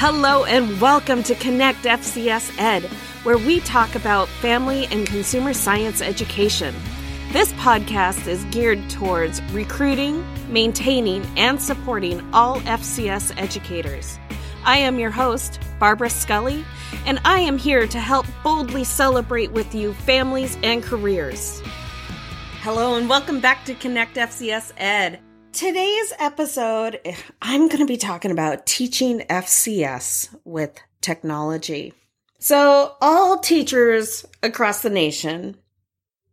Hello and welcome to Connect FCS Ed, where we talk about family and consumer science education. This podcast is geared towards recruiting, maintaining, and supporting all FCS educators. I am your host, Barbara Scully, and I am here to help boldly celebrate with you families and careers. Hello and welcome back to Connect FCS Ed. Today's episode, I'm going to be talking about teaching FCS with technology. So, all teachers across the nation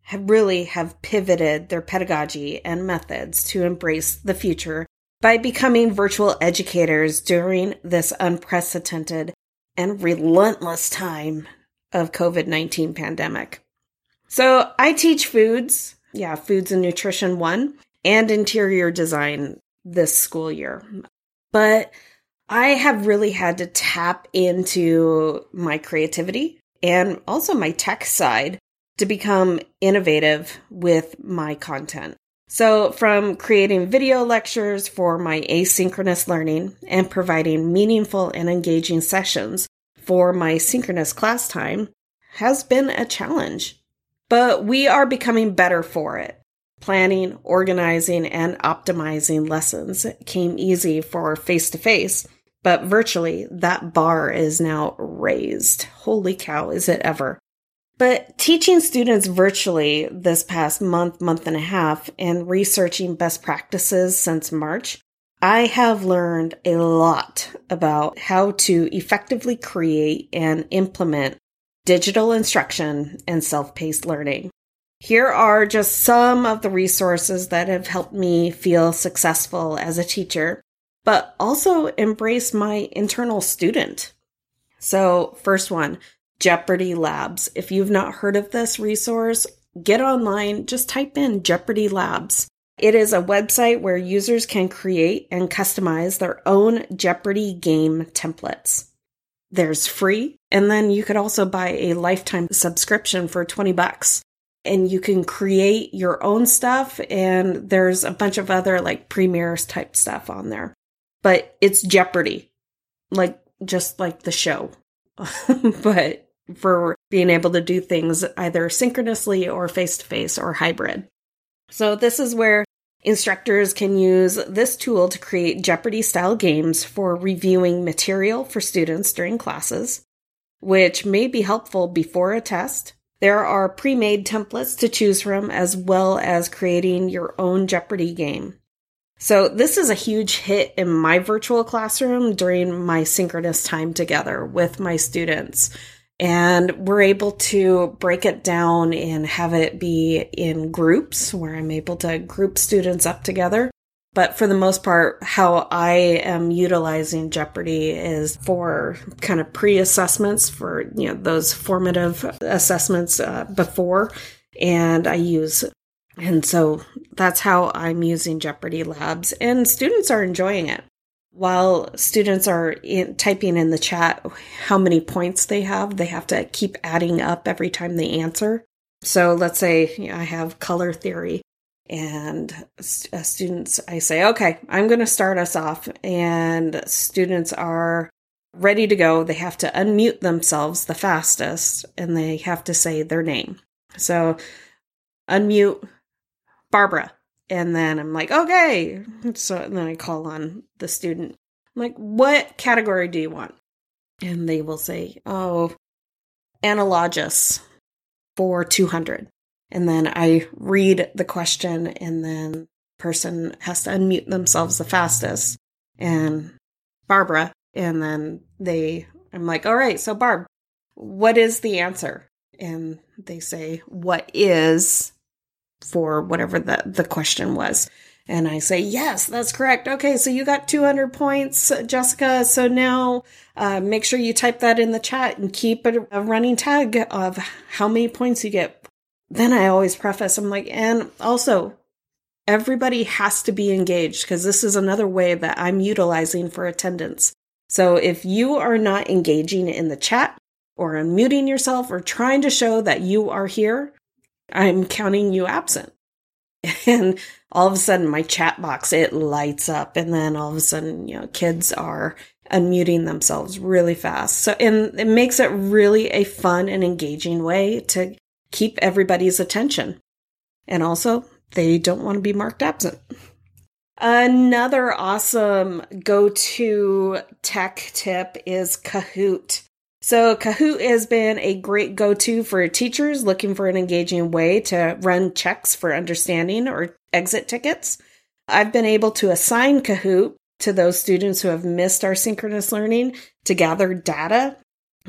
have really have pivoted their pedagogy and methods to embrace the future by becoming virtual educators during this unprecedented and relentless time of COVID-19 pandemic. So, I teach foods, yeah, foods and nutrition 1 and interior design this school year. But I have really had to tap into my creativity and also my tech side to become innovative with my content. So, from creating video lectures for my asynchronous learning and providing meaningful and engaging sessions for my synchronous class time has been a challenge. But we are becoming better for it. Planning, organizing, and optimizing lessons came easy for face to face, but virtually that bar is now raised. Holy cow, is it ever? But teaching students virtually this past month, month and a half, and researching best practices since March, I have learned a lot about how to effectively create and implement digital instruction and self paced learning. Here are just some of the resources that have helped me feel successful as a teacher, but also embrace my internal student. So, first one, Jeopardy Labs. If you've not heard of this resource, get online, just type in Jeopardy Labs. It is a website where users can create and customize their own Jeopardy game templates. There's free, and then you could also buy a lifetime subscription for 20 bucks and you can create your own stuff. And there's a bunch of other like premieres type stuff on there, but it's Jeopardy, like just like the show, but for being able to do things either synchronously or face to face or hybrid. So this is where instructors can use this tool to create Jeopardy style games for reviewing material for students during classes, which may be helpful before a test there are pre made templates to choose from, as well as creating your own Jeopardy game. So, this is a huge hit in my virtual classroom during my synchronous time together with my students. And we're able to break it down and have it be in groups where I'm able to group students up together but for the most part, how I am utilizing Jeopardy is for kind of pre-assessments for, you know, those formative assessments uh, before. And I use, and so that's how I'm using Jeopardy Labs and students are enjoying it. While students are in, typing in the chat how many points they have, they have to keep adding up every time they answer. So let's say you know, I have color theory and uh, students i say okay i'm going to start us off. And students are ready to go. They have to unmute themselves the fastest and they have to say their name. So unmute barbara and then i'm like okay. So then i call on the student. I'm like what category do you want? And they will say oh analogous for 200 and then I read the question and then person has to unmute themselves the fastest and Barbara and then they I'm like, "All right, so Barb, what is the answer?" And they say, "What is for whatever the the question was." And I say, yes, that's correct. Okay, so you got 200 points, Jessica. So now uh, make sure you type that in the chat and keep a, a running tag of how many points you get then I always preface, I'm like, and also everybody has to be engaged because this is another way that I'm utilizing for attendance. So if you are not engaging in the chat or unmuting yourself or trying to show that you are here, I'm counting you absent. And all of a sudden my chat box, it lights up. And then all of a sudden, you know, kids are unmuting themselves really fast. So, and it makes it really a fun and engaging way to keep everybody's attention. And also, they don't want to be marked absent. Another awesome go to tech tip is Kahoot. So, Kahoot has been a great go to for teachers looking for an engaging way to run checks for understanding or exit tickets. I've been able to assign Kahoot to those students who have missed our synchronous learning to gather data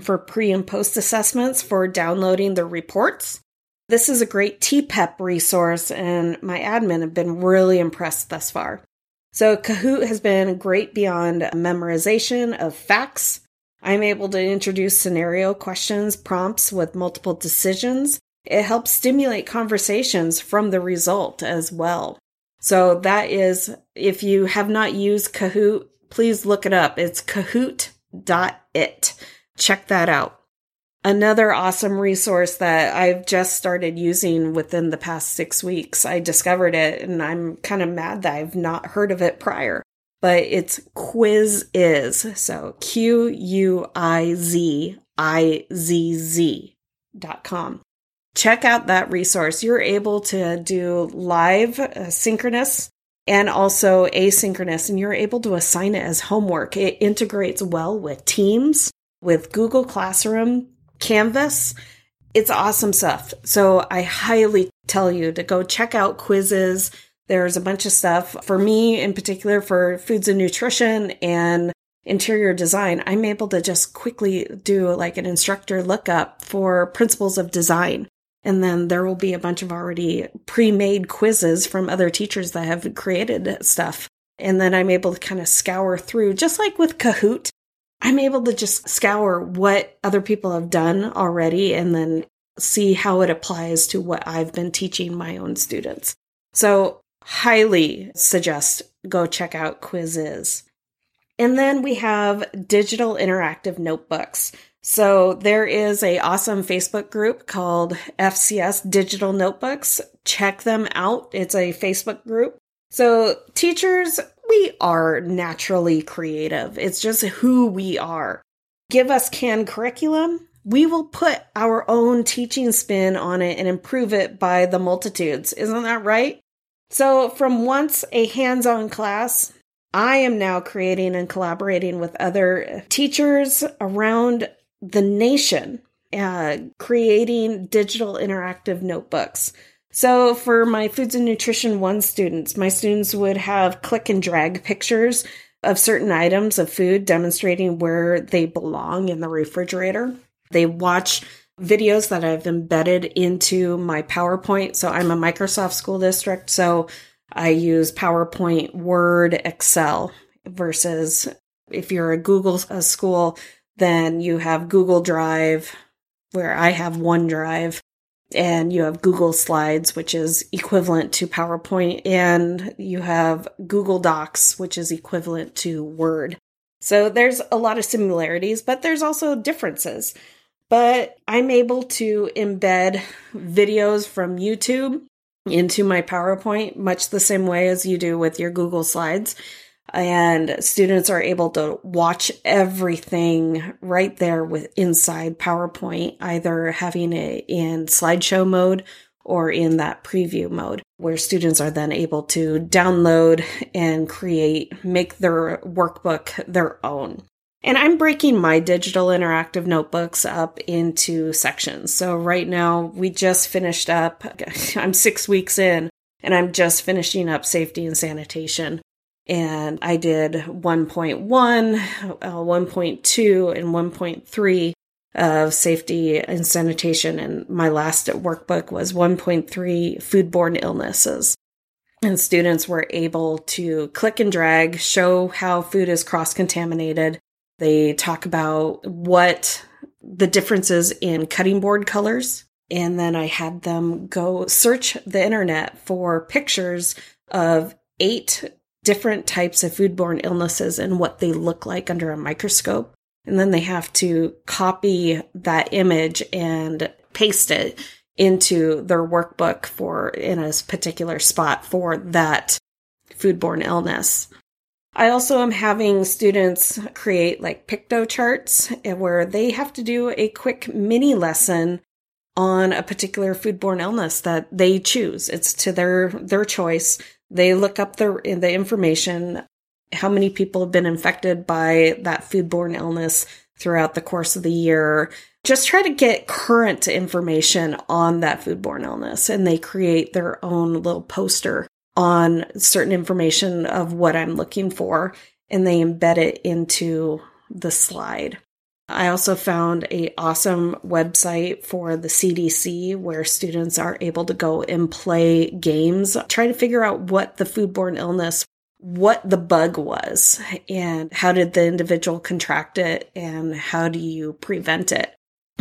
for pre and post assessments for downloading the reports. This is a great TPEP resource, and my admin have been really impressed thus far. So, Kahoot has been great beyond memorization of facts I'm able to introduce scenario questions, prompts with multiple decisions. It helps stimulate conversations from the result as well. So that is, if you have not used Kahoot, please look it up. It's kahoot.it. Check that out. Another awesome resource that I've just started using within the past six weeks. I discovered it and I'm kind of mad that I've not heard of it prior but it's Quizizz. So Q U I Z I Z Z dot com. Check out that resource. You're able to do live, uh, synchronous, and also asynchronous, and you're able to assign it as homework. It integrates well with Teams, with Google Classroom, Canvas. It's awesome stuff. So I highly tell you to go check out Quizizz. there's a bunch of stuff for me in particular for foods and nutrition and interior design. I'm able to just quickly do like an instructor lookup for principles of design. And then there will be a bunch of already pre made quizzes from other teachers that have created stuff. And then I'm able to kind of scour through, just like with Kahoot, I'm able to just scour what other people have done already and then see how it applies to what I've been teaching my own students. So highly suggest go check out Quizizz. And then we have digital interactive notebooks. So there is a awesome Facebook group called FCS Digital Notebooks. Check them out. It's a Facebook group. So teachers, we are naturally creative. It's just who we are. Give us canned curriculum. We will put our own teaching spin on it and improve it by the multitudes. Isn't that right? So, from once a hands on class, I am now creating and collaborating with other teachers around the nation, uh, creating digital interactive notebooks. So, for my Foods and Nutrition 1 students, my students would have click and drag pictures of certain items of food demonstrating where they belong in the refrigerator. They watch videos that I've embedded into my PowerPoint. So I'm a Microsoft school district. So I use PowerPoint, Word, Excel versus if you're a Google school, then you have Google Drive, where I have OneDrive, and you have Google Slides, which is equivalent to PowerPoint, and you have Google Docs, which is equivalent to Word. So there's a lot of similarities, but there's also differences but I'm able to embed videos from YouTube into my PowerPoint, much the same way as you do with your Google Slides. And students are able to watch everything right there with inside PowerPoint, either having it in slideshow mode or in that preview mode, where students are then able to download and create, make their workbook their own. And I'm breaking my digital interactive notebooks up into sections. So right now we just finished up, I'm six weeks in and I'm just finishing up safety and sanitation. And I did 1.1, uh, 1.2, and 1.3 of safety and sanitation. And my last workbook was 1.3 foodborne illnesses. And students were able to click and drag, show how food is cross contaminated, they talk about what the differences in cutting board colors. And then I had them go search the internet for pictures of eight different types of foodborne illnesses and what they look like under a microscope. And then they have to copy that image and paste it into their workbook for in a particular spot for that foodborne illness. I also am having students create like picto charts eh, where they have to do a quick mini lesson on a particular foodborne illness that they choose. It's to their their choice. They look up the the information, how many people have been infected by that foodborne illness throughout the course of the year. Just try to get current information on that foodborne illness and they create their own little poster on certain information of what I'm looking for and they embed it into the slide. I also found a awesome website for the CDC where students are able to go and play games, try to figure out what the foodborne illness, what the bug was, and how did the individual contract it, and how do you prevent it.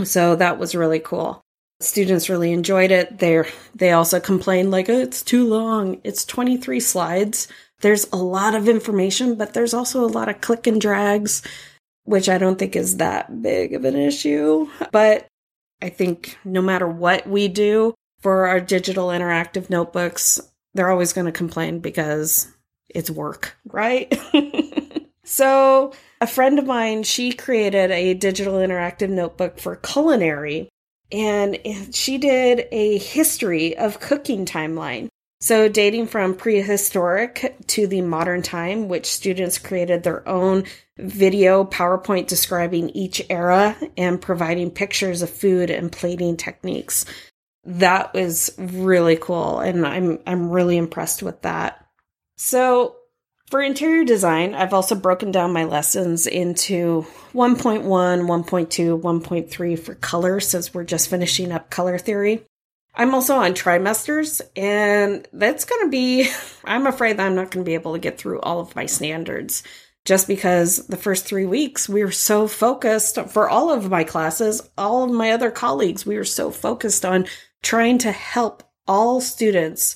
So that was really cool. Students really enjoyed it. They they also complained like oh, it's too long. It's 23 slides. There's a lot of information, but there's also a lot of click and drags which I don't think is that big of an issue. But I think no matter what we do for our digital interactive notebooks, they're always going to complain because it's work, right? so, a friend of mine, she created a digital interactive notebook for culinary and she did a history of cooking timeline. So, dating from prehistoric to the modern time, which students created their own video PowerPoint describing each era and providing pictures of food and plating techniques. That was really cool, and I'm I'm really impressed with that. So, for interior design, I've also broken down my lessons into 1.1, 1.2, 1.3 for color since we're just finishing up color theory. I'm also on trimesters, and that's going to be, I'm afraid that I'm not going to be able to get through all of my standards just because the first three weeks we were so focused for all of my classes, all of my other colleagues, we were so focused on trying to help all students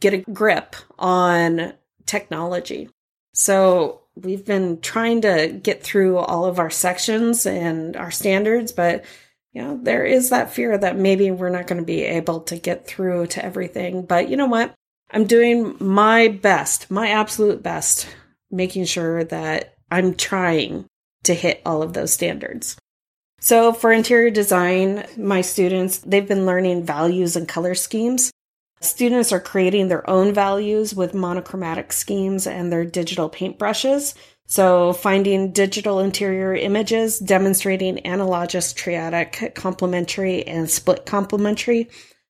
get a grip on technology. So we've been trying to get through all of our sections and our standards, but you know, there is that fear that maybe we're not going to be able to get through to everything. But you know what? I'm doing my best, my absolute best, making sure that I'm trying to hit all of those standards. So for interior design, my students, they've been learning values and color schemes. Students are creating their own values with monochromatic schemes and their digital paintbrushes. So, finding digital interior images demonstrating analogous, triadic, complementary, and split complementary,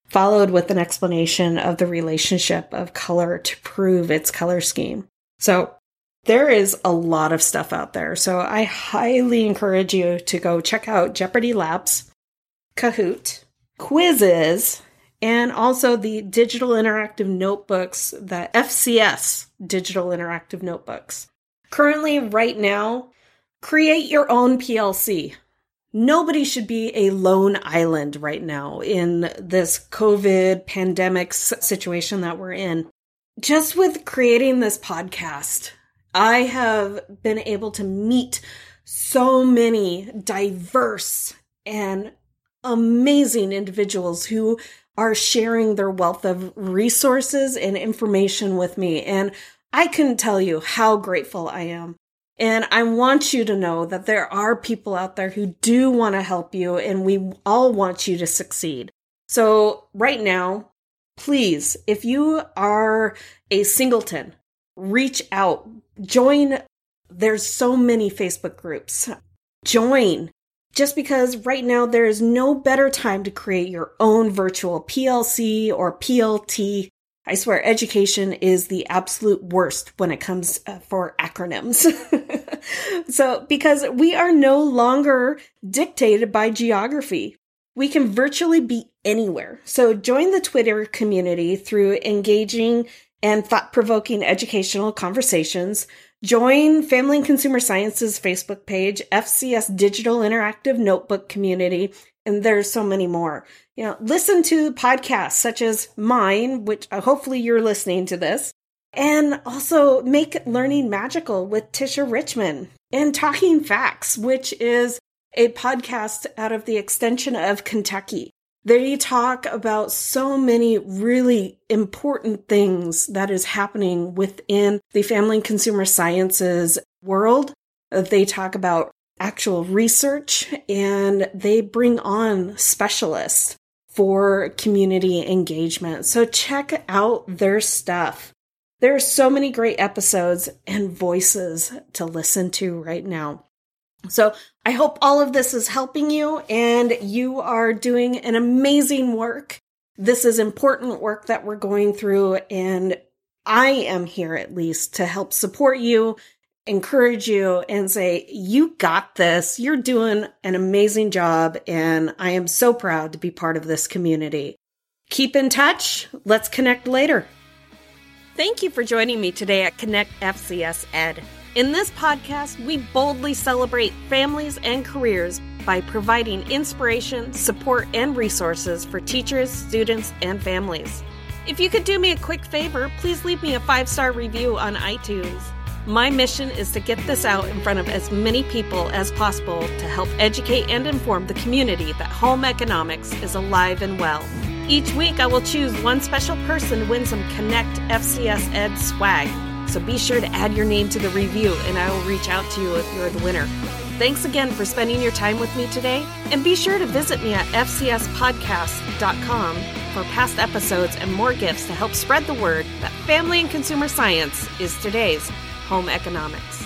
followed with an explanation of the relationship of color to prove its color scheme. So, there is a lot of stuff out there. So, I highly encourage you to go check out Jeopardy Labs, Kahoot, Quizizz, and also the digital interactive notebooks, the FCS digital interactive notebooks. Currently, right now, create your own PLC. Nobody should be a lone island right now in this COVID pandemic situation that we're in. Just with creating this podcast, I have been able to meet so many diverse and amazing individuals who are sharing their wealth of resources and information with me. And I couldn't tell you how grateful I am. And I want you to know that there are people out there who do want to help you and we all want you to succeed. So right now, please, if you are a singleton, reach out, join. There's so many Facebook groups. Join just because right now there is no better time to create your own virtual PLC or PLT I swear education is the absolute worst when it comes uh, for acronyms. so, because we are no longer dictated by geography, we can virtually be anywhere. So, join the Twitter community through engaging and thought provoking educational conversations. Join Family and Consumer Sciences Facebook page, FCS Digital Interactive Notebook Community, and there's so many more you know, listen to podcasts such as mine, which uh, hopefully you're listening to this, and also make learning magical with Tisha Richmond and Talking FACS, which is a podcast out of the extension of Kentucky. They talk about so many really important things that is happening within the family and consumer sciences world. They talk about actual research and they bring on specialists for community engagement. So check out their stuff. There are so many great episodes and voices to listen to right now. So I hope all of this is helping you and you are doing an amazing work. This is important work that we're going through and I am here at least to help support you, encourage you and say, you got this. You're doing an amazing job. And I am so proud to be part of this community. Keep in touch. Let's connect later. Thank you for joining me today at Connect FCS Ed. In this podcast, we boldly celebrate families and careers by providing inspiration, support, and resources for teachers, students, and families. If you could do me a quick favor, please leave me a five star review on iTunes. My mission is to get this out in front of as many people as possible to help educate and inform the community that home economics is alive and well. Each week, I will choose one special person to win some Connect FCS Ed swag. So be sure to add your name to the review and I will reach out to you if you're the winner. Thanks again for spending your time with me today, and be sure to visit me at fcspodcast.com for past episodes and more gifts to help spread the word that family and consumer science is today's home economics.